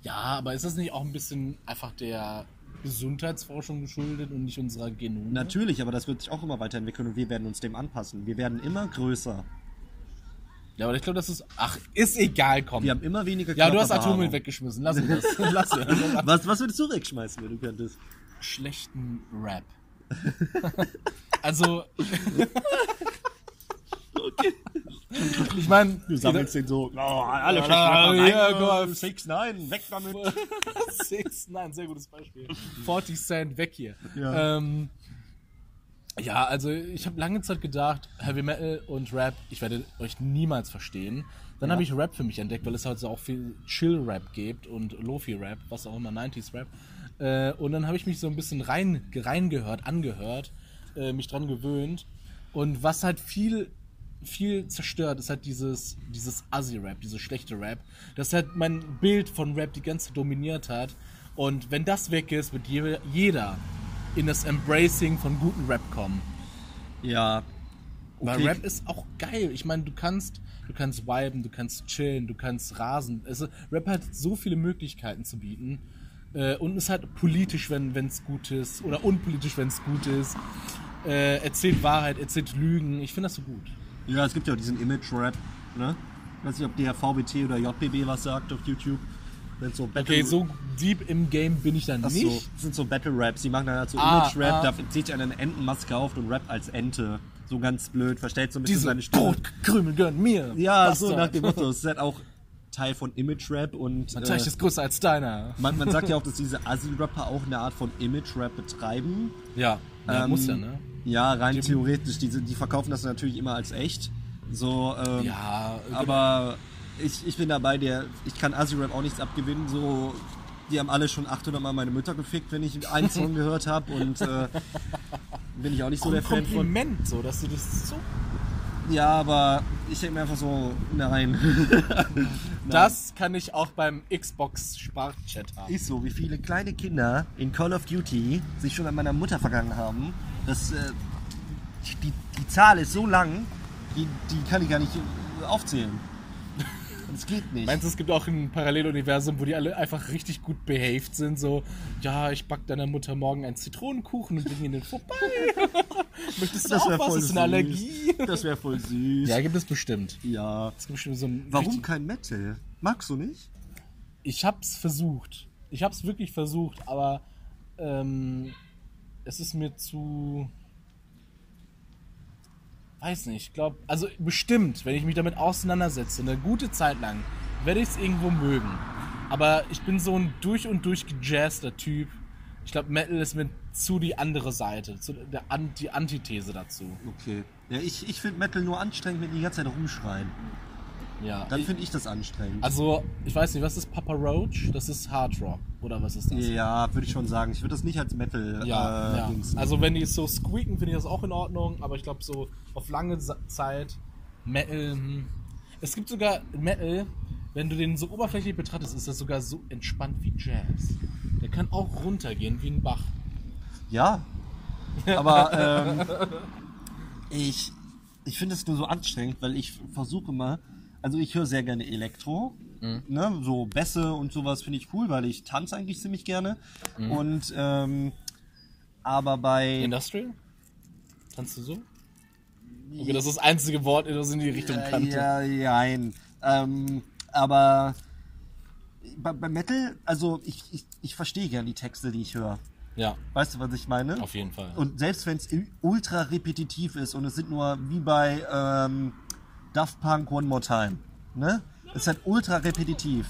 Ja, aber ist das nicht auch ein bisschen einfach der Gesundheitsforschung geschuldet und nicht unserer Genome? Natürlich, aber das wird sich auch immer weiterentwickeln und wir werden uns dem anpassen. Wir werden immer größer. Ja, aber ich glaube, das ist. Ach, ist egal, komm. Wir haben immer weniger ja, du hast. Atommüll weggeschmissen. Lass uns [laughs] das. Lass es. Was, was würdest du wegschmeißen, wenn du könntest? Schlechten Rap. [laughs] also. Ich meine, Du sammelst den so, oh, alle Ja, Flächen ja, äh, Six, nein, weg damit. [laughs] Six, nein, sehr gutes Beispiel. 40 Cent weg hier. Ja. Ähm, ja, also ich habe lange Zeit gedacht, Heavy Metal und Rap, ich werde euch niemals verstehen. Dann habe ich Rap für mich entdeckt, weil es halt so auch viel Chill-Rap gibt und Lofi-Rap, was auch immer, 90s-Rap. Äh, und dann habe ich mich so ein bisschen rein, reingehört, angehört, äh, mich dran gewöhnt. Und was halt viel, viel zerstört, ist halt dieses, dieses Assi-Rap, dieses schlechte Rap. Das halt mein Bild von Rap die ganze Zeit dominiert hat. Und wenn das weg ist, wird je, jeder in das Embracing von guten Rap kommen. Ja. Weil Okay. Rap ist auch geil. Ich meine, du kannst, du kannst viben, du kannst chillen, du kannst rasen. Also, Rap hat so viele Möglichkeiten zu bieten. Äh, und ist halt politisch, wenn es gut ist. Oder unpolitisch, wenn es gut ist. Äh, erzählt Wahrheit, erzählt Lügen. Ich finde das so gut. Ja, es gibt ja auch diesen Image-Rap, ne? Ich weiß nicht, ob der VBT oder JBB was sagt auf YouTube. Sind so Battle Okay, so deep im Game bin ich dann Ach so, nicht. das sind so Battle-Raps. Die machen dann halt so Ah, Image-Rap, ah. da zieht sich eine Entenmaske auf und rappt als Ente. So ganz blöd, verstellt so ein bisschen Diese seine Stimme. Brotkrümel gehören mir. Ja, Bastard. so nach dem Motto. [laughs] Das ist halt auch Teil von Image-Rap und Mein äh, ist größer als deiner. man, man sagt ja auch, [laughs] dass diese Assi-Rapper auch eine Art von Image-Rap betreiben. Ja, ja Ähm, muss ja, ne? Ja, rein theoretisch. Die, die verkaufen das natürlich immer als echt. So, ähm, Ja, genau. aber ich, ich bin dabei, der, ich kann Assi-Rap auch nichts abgewinnen. So, die haben alle schon 800 Mal meine Mütter gefickt, wenn ich einen Song [laughs] gehört habe und äh, bin ich auch nicht so ein der Fan von. Kompliment, so, dass du das so Ja, aber ich denke mir einfach so, nein. [laughs] Das kann ich auch beim Xbox Sprachchat haben. Ist so, wie viele kleine Kinder in Call of Duty sich schon an meiner Mutter vergangen haben. Das, äh, die, die Zahl ist so lang, die, die kann ich gar nicht äh, aufzählen. Das geht nicht. Meinst du, es gibt auch ein Paralleluniversum, wo die alle einfach richtig gut behaved sind? So, ja, ich back deiner Mutter morgen einen Zitronenkuchen und bring ihn den vorbei. [laughs] Möchtest du das auch wäre was? voll Ist süß. eine Allergie? Das wäre voll süß. Ja, gibt es bestimmt. ja. Es gibt bestimmt so Warum kein Metal? Magst du nicht? Ich hab's versucht. Ich hab's wirklich versucht, aber ähm, es ist mir zu. Weiß nicht, ich glaube, also bestimmt, wenn ich mich damit auseinandersetze, eine gute Zeit lang, werde ich es irgendwo mögen. Aber ich bin so ein durch und durch gejazzter Typ. Ich glaube, Metal ist mir zu die andere Seite, zu der die Antithese dazu. Okay. Ja, ich, ich finde Metal nur anstrengend, wenn die ganze Zeit rumschreien. Ja. Dann finde ich das anstrengend. also, ich weiß nicht, was ist Papa Roach? Das ist Hard Rock. Oder was ist das? ja, würde ich schon sagen. Ich würde das nicht als Metal Ja, äh, ja. also wenn die so squeaken, finde ich das auch in Ordnung, aber ich glaube so auf lange Zeit Metal. Hm. Es gibt sogar Metal, wenn du den so oberflächlich betrachtest, ist das sogar so entspannt wie Jazz. Der kann auch runtergehen wie ein Bach. Ja. Aber ähm, [laughs] ich, ich finde es nur so anstrengend, weil ich versuche mal, also ich höre sehr gerne Elektro. Ne, so Bässe und sowas finde ich cool, weil ich tanze eigentlich ziemlich gerne. Und ähm, aber bei Industrial? Kannst du so? Okay, das ist das einzige Wort, das in die Richtung kannte. Ja, ja, nein. Ähm, aber bei, bei Metal, also ich, ich, ich verstehe gerne die Texte, die ich höre. Ja, Weißt du, was ich meine? auf jeden Fall. Und selbst wenn es ultra repetitiv ist und es sind nur wie bei ähm, Daft Punk One More Time, ne? Es ist halt ultra repetitiv.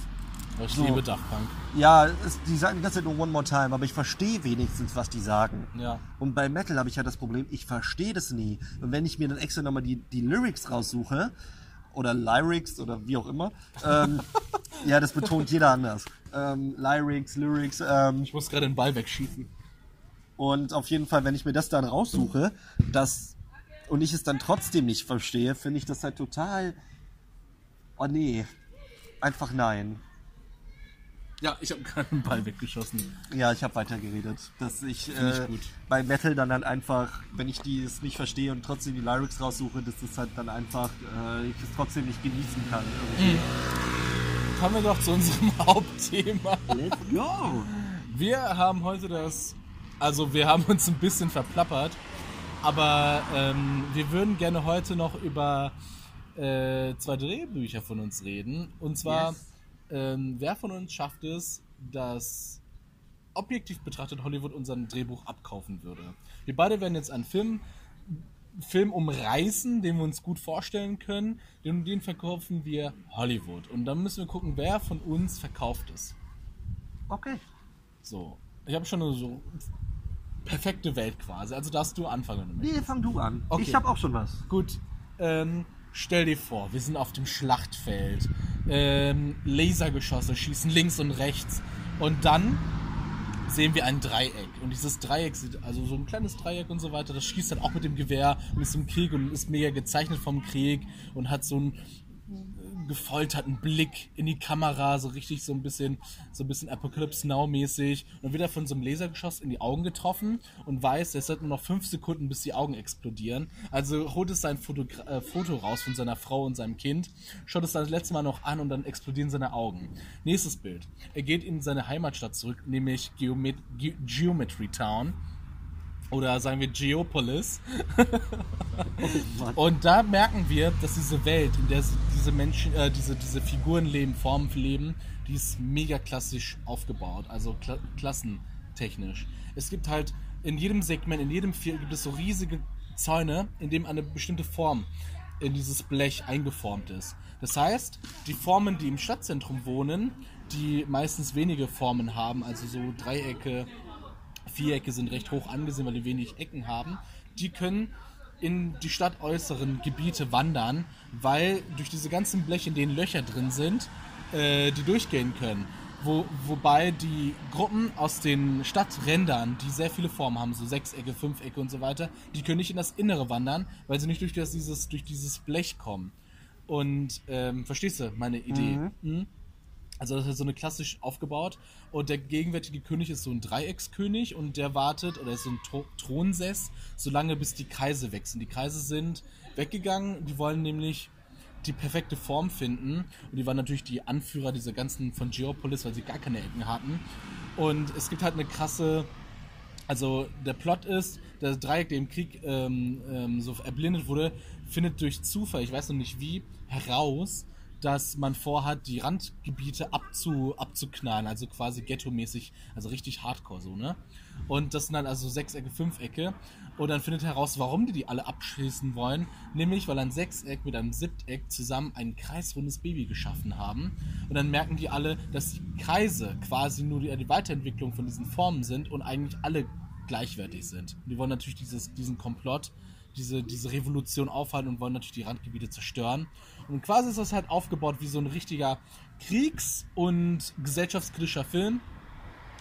ich so. liebe Daft Punk. Ja, es, die sagen die ganze Zeit nur One More Time, aber ich verstehe wenigstens, was die sagen. Ja. Und bei Metal habe ich ja das Problem, ich verstehe das nie. Und wenn ich mir dann extra nochmal die, die Lyrics raussuche, oder Lyrics oder wie auch immer, ähm, [laughs] ja, das betont jeder anders. Ähm, Lyrics, Lyrics, ähm, Ich muss gerade den Ball wegschießen. und auf jeden Fall, wenn ich mir das dann raussuche, das und ich es dann trotzdem nicht verstehe, finde ich das halt total. Oh nee. Einfach nein. Ja, ich habe [laughs] gerade den Ball weggeschossen. Ja, ich habe weitergeredet. Dass ich, ich äh, gut. bei Metal dann halt einfach, wenn ich die es nicht verstehe und trotzdem die Lyrics raussuche, dass das halt dann einfach, äh, ich es trotzdem nicht genießen kann. irgendwie. Kommen wir doch zu unserem [laughs] Hauptthema. Let's go! Wir haben heute das, also wir haben uns ein bisschen verplappert, aber ähm, wir würden gerne heute noch über äh, zwei Drehbücher von uns reden. Und zwar, Yes. ähm, wer von uns schafft es, dass objektiv betrachtet Hollywood unseren Drehbuch abkaufen würde. Wir beide werden jetzt einen Film, Film umreißen, den wir uns gut vorstellen können. Den, den verkaufen wir Hollywood. Und dann müssen wir gucken, wer von uns verkauft es. Okay. So. Ich habe schon so perfekte Welt quasi. Also darfst du anfangen. wenn du möchtest. Nee, fang du an. Okay. Ich habe auch schon was. Gut. Ähm, stell dir vor, wir sind auf dem Schlachtfeld. Ähm, Lasergeschosse schießen links und rechts. Und dann sehen wir ein Dreieck. Und dieses Dreieck, sieht- also so ein kleines Dreieck und so weiter, das schießt dann auch mit dem Gewehr und ist im Krieg und ist mega gezeichnet vom Krieg und hat so äh, gefolterten Blick in die Kamera, so richtig so ein bisschen, so ein bisschen Apocalypse Now mäßig. Und wird er von so einem Lasergeschoss in die Augen getroffen und weiß, es hat nur noch fünf Sekunden, bis die Augen explodieren. Also holt es sein Foto, äh, Foto raus von seiner Frau und seinem Kind, schaut es dann das letzte Mal noch an und dann explodieren seine Augen. Nächstes Bild. Er geht in seine Heimatstadt zurück, nämlich Geomet Ge Geometry Town. Oder sagen wir Geopolis. Und da merken wir, dass diese Welt, in der diese Menschen, äh, diese, diese Figuren leben, Formen leben, die ist mega klassisch aufgebaut, also kla klassentechnisch. Es gibt halt in jedem Segment, in jedem Film gibt es so riesige Zäune, in dem eine bestimmte Form in dieses Blech eingeformt ist. Das heißt, die Formen, die im Stadtzentrum wohnen, die meistens wenige Formen haben, also so Dreiecke, Vierecke sind recht hoch angesehen, weil die wenig Ecken haben. Die können in die stadtäußeren Gebiete wandern, weil durch diese ganzen Bleche, in denen Löcher drin sind, äh, die durchgehen können. Wo, wobei die Gruppen aus den Stadträndern, die sehr viele Formen haben, so Sechsecke, Fünfecke und so weiter, die können nicht in das Innere wandern, weil sie nicht durch, das, dieses, durch dieses Blech kommen. Und ähm, verstehst du meine Idee? Mhm. Also das ist so eine klassisch aufgebaut. Und der gegenwärtige König ist so ein Dreieckskönig und der wartet, oder ist so ein Thro Thronsess, solange bis die Kreise sind. Die Kreise sind weggegangen, die wollen nämlich die perfekte Form finden. Und die waren natürlich die Anführer dieser ganzen von Geopolis, weil sie gar keine Ecken hatten. Und es gibt halt eine krasse. Also der Plot ist, der Dreieck, der im Krieg ähm, ähm, so erblindet wurde, findet durch Zufall, ich weiß noch nicht wie, heraus, dass man vorhat, die Randgebiete abzu, abzuknallen, also quasi ghetto-mäßig, also richtig hardcore so, ne? Und das sind dann also Sechsecke, Fünfecke. Und dann findet heraus, warum die die alle abschließen wollen. Nämlich, weil ein Sechseck mit einem Siebteck zusammen ein kreisrundes Baby geschaffen haben. Und dann merken die alle, dass die Kreise quasi nur die, die Weiterentwicklung von diesen Formen sind und eigentlich alle gleichwertig sind. Und die wollen natürlich dieses, diesen Komplott, diese, diese Revolution aufhalten und wollen natürlich die Randgebiete zerstören. Und quasi ist das halt aufgebaut wie so ein richtiger Kriegs- und gesellschaftskritischer Film.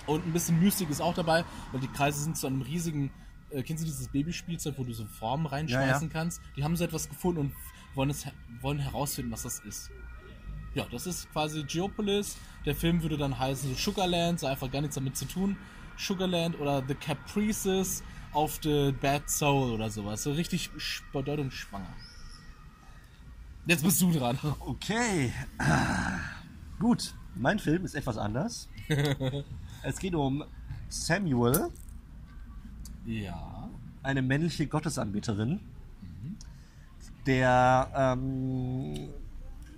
Und ein bisschen Mystik ist auch dabei, weil die Kreise sind zu einem riesigen. Äh, kennst du dieses Babyspielzeug, wo du so Formen reinschmeißen Ja, kannst? Die haben so etwas gefunden und wollen, es, wollen herausfinden, was das ist. Ja, das ist quasi Geopolis. Der Film würde dann heißen so Sugarland, so einfach gar nichts damit zu tun. Sugarland oder The Caprices of the Bad Soul oder sowas. So richtig sch- bedeutungsschwanger. Jetzt bist du dran. Okay. Gut, mein Film ist etwas anders. [laughs] es geht um Samuel, Ja. eine männliche Gottesanbeterin, der ähm,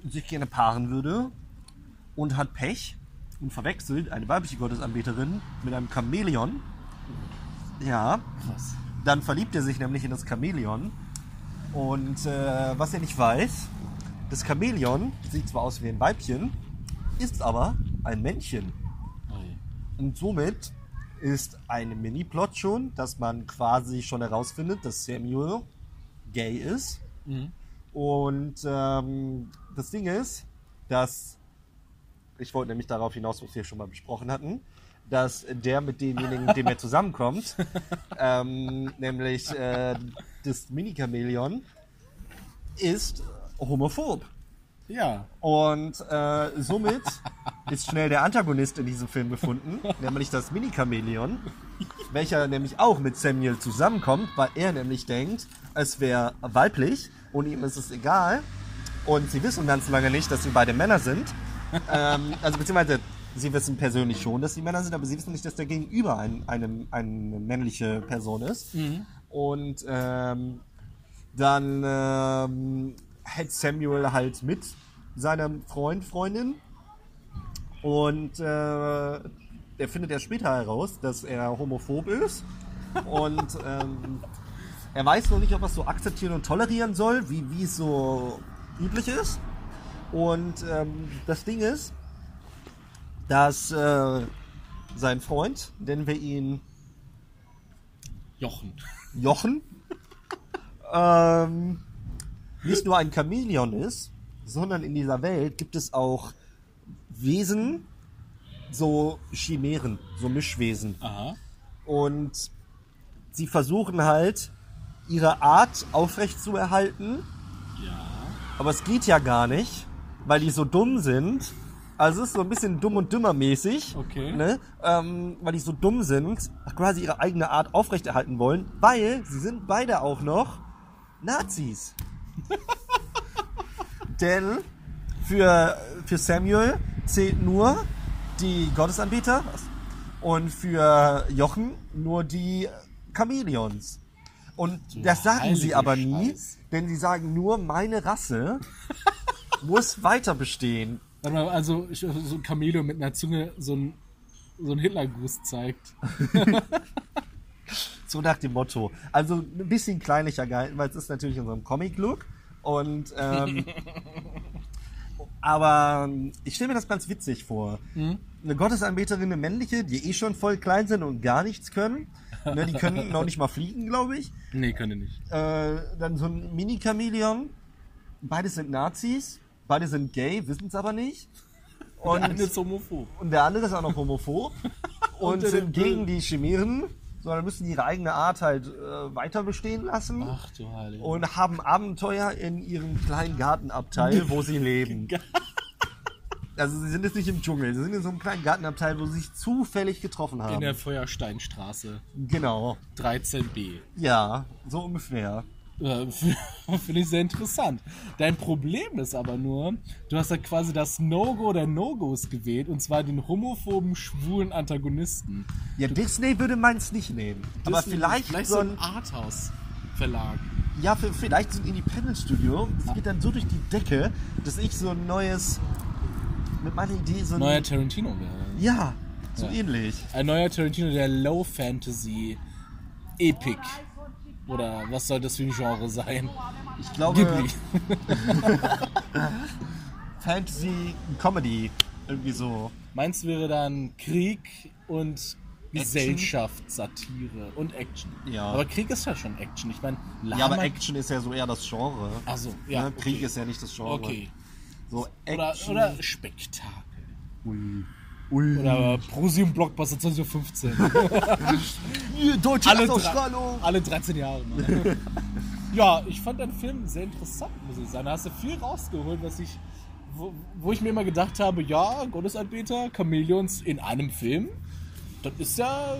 sich gerne paaren würde und hat Pech und verwechselt eine weibliche Gottesanbeterin mit einem Chamäleon. Ja, Krass. dann verliebt er sich nämlich in das Chamäleon. Und äh, was er nicht weiß, das Chamäleon sieht zwar aus wie ein Weibchen, ist aber ein Männchen. Und somit ist ein Mini-Plot schon, dass man quasi schon herausfindet, dass Samuel gay ist. Mhm. Und ähm, das Ding ist, dass ich wollte nämlich darauf hinaus, was wir schon mal besprochen hatten, dass der mit demjenigen, mit dem er [laughs] zusammenkommt, [laughs] ähm, nämlich äh, das Mini-Chamäleon, ist homophob. Ja. Und äh, somit [laughs] ist schnell der Antagonist in diesem Film gefunden, [laughs] nämlich das Mini-Chamäleon, [laughs] welcher nämlich auch mit Samuel zusammenkommt, weil er nämlich denkt, es wäre weiblich und ihm ist es egal. Und sie wissen ganz lange nicht, dass sie beide Männer sind. ähm, also beziehungsweise sie wissen persönlich schon, dass sie Männer sind, aber sie wissen nicht, dass der Gegenüber ein, eine, eine männliche Person ist. Und ähm, dann ähm, hält Samuel halt mit seinem Freund, Freundin. Und äh, er findet ja später heraus, dass er homophob ist. Und [laughs] ähm, er weiß noch nicht, ob er es so akzeptieren und tolerieren soll, wie, wie es so üblich ist. Und ähm, das Ding ist, dass äh, sein Freund, nennen wir ihn Jochen. Jochen, [laughs] ähm, nicht nur ein Chamäleon ist, sondern in dieser Welt gibt es auch Wesen, so Chimären, so Mischwesen. Aha. Und sie versuchen halt, ihre Art aufrechtzuerhalten, Ja. aber es geht ja gar nicht, weil die so dumm sind. Also es ist so ein bisschen dumm und dümmer mäßig, Okay. ne? ähm, weil die so dumm sind, quasi ihre eigene Art aufrechterhalten wollen, weil sie sind beide auch noch Nazis. Denn für, für Samuel zählt nur die Gottesanbeter und für Jochen nur die Chamäleons. Und das sagen sie aber nie, Scheiß. denn sie sagen nur, meine Rasse [laughs] muss weiter bestehen. Also ich- so ein Chamäleon mit einer Zunge so ein, so ein Hitlergruß zeigt. [laughs] So nach dem Motto. Also ein bisschen kleinlicher gehalten, weil es ist natürlich in so einem Comic-Look. Und ähm, [laughs] aber ich stelle mir das ganz witzig vor. Eine Gottesanbeterin, eine männliche, die eh schon voll klein sind und gar nichts können. Ne, die können noch nicht mal fliegen, glaube ich. Nee, könnte nicht. Äh, dann so ein Mini-Chamäleon. Beide sind Nazis. Beide sind gay, wissen es aber nicht. Und, Der eine ist homophob. und der andere ist auch noch homophob. [laughs] und der sind gegen die Chimären. Sondern müssen ihre eigene Art halt äh, weiter bestehen lassen. Ach du Heilige. Und haben Abenteuer in ihrem kleinen Gartenabteil, wo sie leben. [laughs] Also sie sind jetzt nicht im Dschungel, sie sind in so einem kleinen Gartenabteil, wo sie sich zufällig getroffen haben. In der Feuersteinstraße genau. 13b. Ja, so ungefähr. Äh, [laughs] Finde ich sehr interessant. Dein Problem ist aber nur, du hast da quasi das No-Go der No-Gos gewählt und zwar den homophoben, schwulen Antagonisten. Ja, Disney würde meins nicht nehmen. aber Disney- vielleicht, vielleicht so ein, Arthouse-Verlag. ja, für, vielleicht so ein Independent Studio. Das geht dann so durch die Decke, dass ich so ein neues, mit meiner Idee so ein, Neuer Tarantino wäre. ja, so Ja. ähnlich. Ein neuer Tarantino, der Low Fantasy Epic. Oder was soll das für ein Genre sein? Ich glaube, Ghibli. [laughs] Fantasy, Comedy, irgendwie so. Meins wäre dann Krieg und Gesellschaft, Satire und Action. Ja. Aber Krieg ist ja schon Action. Ich meine, Ja, aber Action ist ja so eher das Genre. Also, ja. Ne? Krieg okay. ist ja nicht das Genre. Okay. So Oder, Action. oder Spektakel. Ui. Ui. Oder Prosium Blockbuster 2015. Hier, [laughs] deutsche alle, alle 13 Jahre. [laughs] Ja, ich fand den Film sehr interessant, muss ich sagen. Da hast du viel rausgeholt, was ich, wo, wo ich mir immer gedacht habe, ja, Gottesanbeter, Chamäleons in einem Film, das ist ja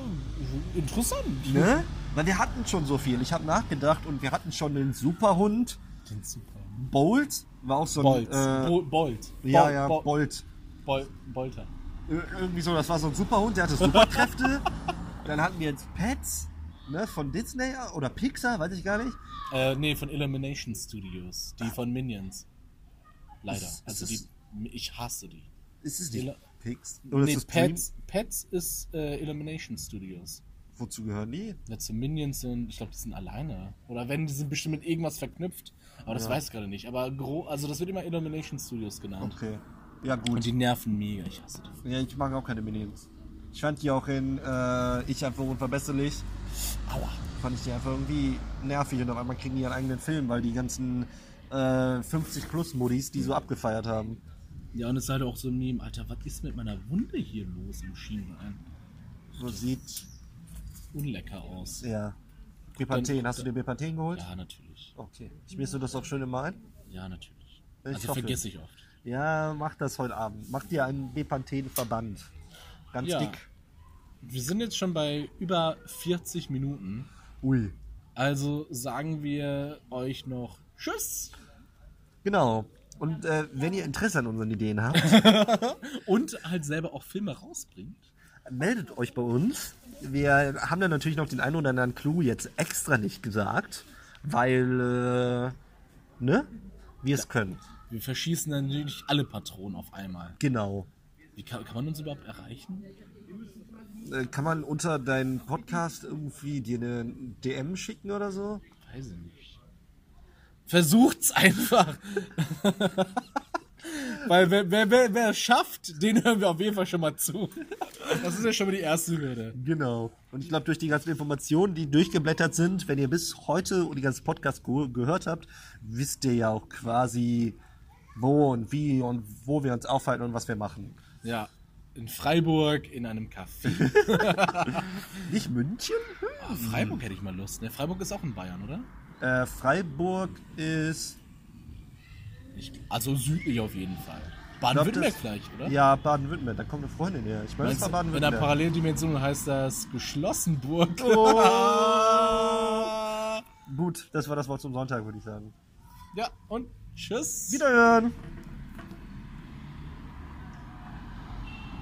interessant. Ne? Weil wir hatten schon so viel. Ich habe nachgedacht und wir hatten schon den Superhund. Den super. Bolt war auch so ein. Bolt. Äh, Bo Bolt. ja, ja, Bol- Bolt. Bol Bolter. Ir- Irgendwie so, das war so ein Superhund, der hatte Superkräfte. [laughs] Dann hatten wir jetzt Pets, ne, von Disney oder Pixar, weiß ich gar nicht. Äh, nee, von Illumination Studios. Die von Minions. Leider. Ist- ist also es- die. Ich hasse die. Ist es nicht Pix? Oder nee, ist Dream? Pets, Pets ist äh, Illumination Studios. Wozu gehören die? Letzte Minions sind, ich glaube, die sind alleine. Oder wenn, die sind bestimmt mit irgendwas verknüpft. Aber das Ja. weiß ich gerade nicht. Aber gro also das wird immer Illumination Studios genannt. Okay. Ja, Und gut. die nerven mega. Ich hasse die. Ja, ich mag auch keine Minions. Ich fand die auch in äh, Ich einfach unverbesserlich. Aua. Fand ich die einfach irgendwie nervig und auf einmal kriegen die ihren eigenen Film, weil die ganzen äh, 50-Plus-Modis die so abgefeiert haben. Ja, und es ist halt auch so ein Meme. Alter, was ist mit meiner Wunde hier los im Schienbein? So sieht. Unlecker aus. Ja. Bepanthen. Hast du dir Bepanthen geholt? Ja, natürlich. Okay. Schmierst du das auch schön immer ein? Ja, natürlich. Ich also hoffe. vergesse ich oft. Ja, mach das heute Abend. Mach dir einen Bepanthen-Verband. Ganz Ja. dick. Wir sind jetzt schon bei über 40 Minuten. Ui. Also sagen wir euch noch Tschüss. Genau. Und äh, wenn ihr Interesse an unseren Ideen habt, [laughs] Und halt selber auch Filme rausbringt. meldet euch bei uns. Wir haben dann natürlich noch den einen oder anderen Clou jetzt extra nicht gesagt, weil, äh, ne? Wir es können. Wir verschießen dann natürlich alle Patronen auf einmal. Genau. Wie kann, kann man uns überhaupt erreichen? Äh, kann man unter deinen Podcast irgendwie dir eine DM schicken oder so? Weiß ich nicht. Versucht's einfach. [laughs] Weil wer, wer, wer, wer es schafft, den hören wir auf jeden Fall schon mal zu. Das ist ja schon mal die erste Hürde. Genau. Und ich glaube, durch die ganzen Informationen, die durchgeblättert sind, wenn ihr bis heute und die ganzen Podcasts ge gehört habt, wisst ihr ja auch quasi, wo und wie und wo wir uns aufhalten und was wir machen. Ja. In Freiburg, in einem Café. [laughs] [laughs] Nicht München? Ah, Freiburg hätte ich mal Lust. Ne? Freiburg ist auch in Bayern, oder? Äh, Freiburg ist. Ich, also südlich auf jeden Fall. Baden-Württemberg vielleicht, oder? Ja, Baden-Württemberg. Da kommt eine Freundin her. Ich meine, war du, in der Baden-Württemberg. Paralleldimension heißt das Geschlossenburg. Oh. [laughs] Gut, das war das Wort zum Sonntag, würde ich sagen. ja, und tschüss. Wiederhören!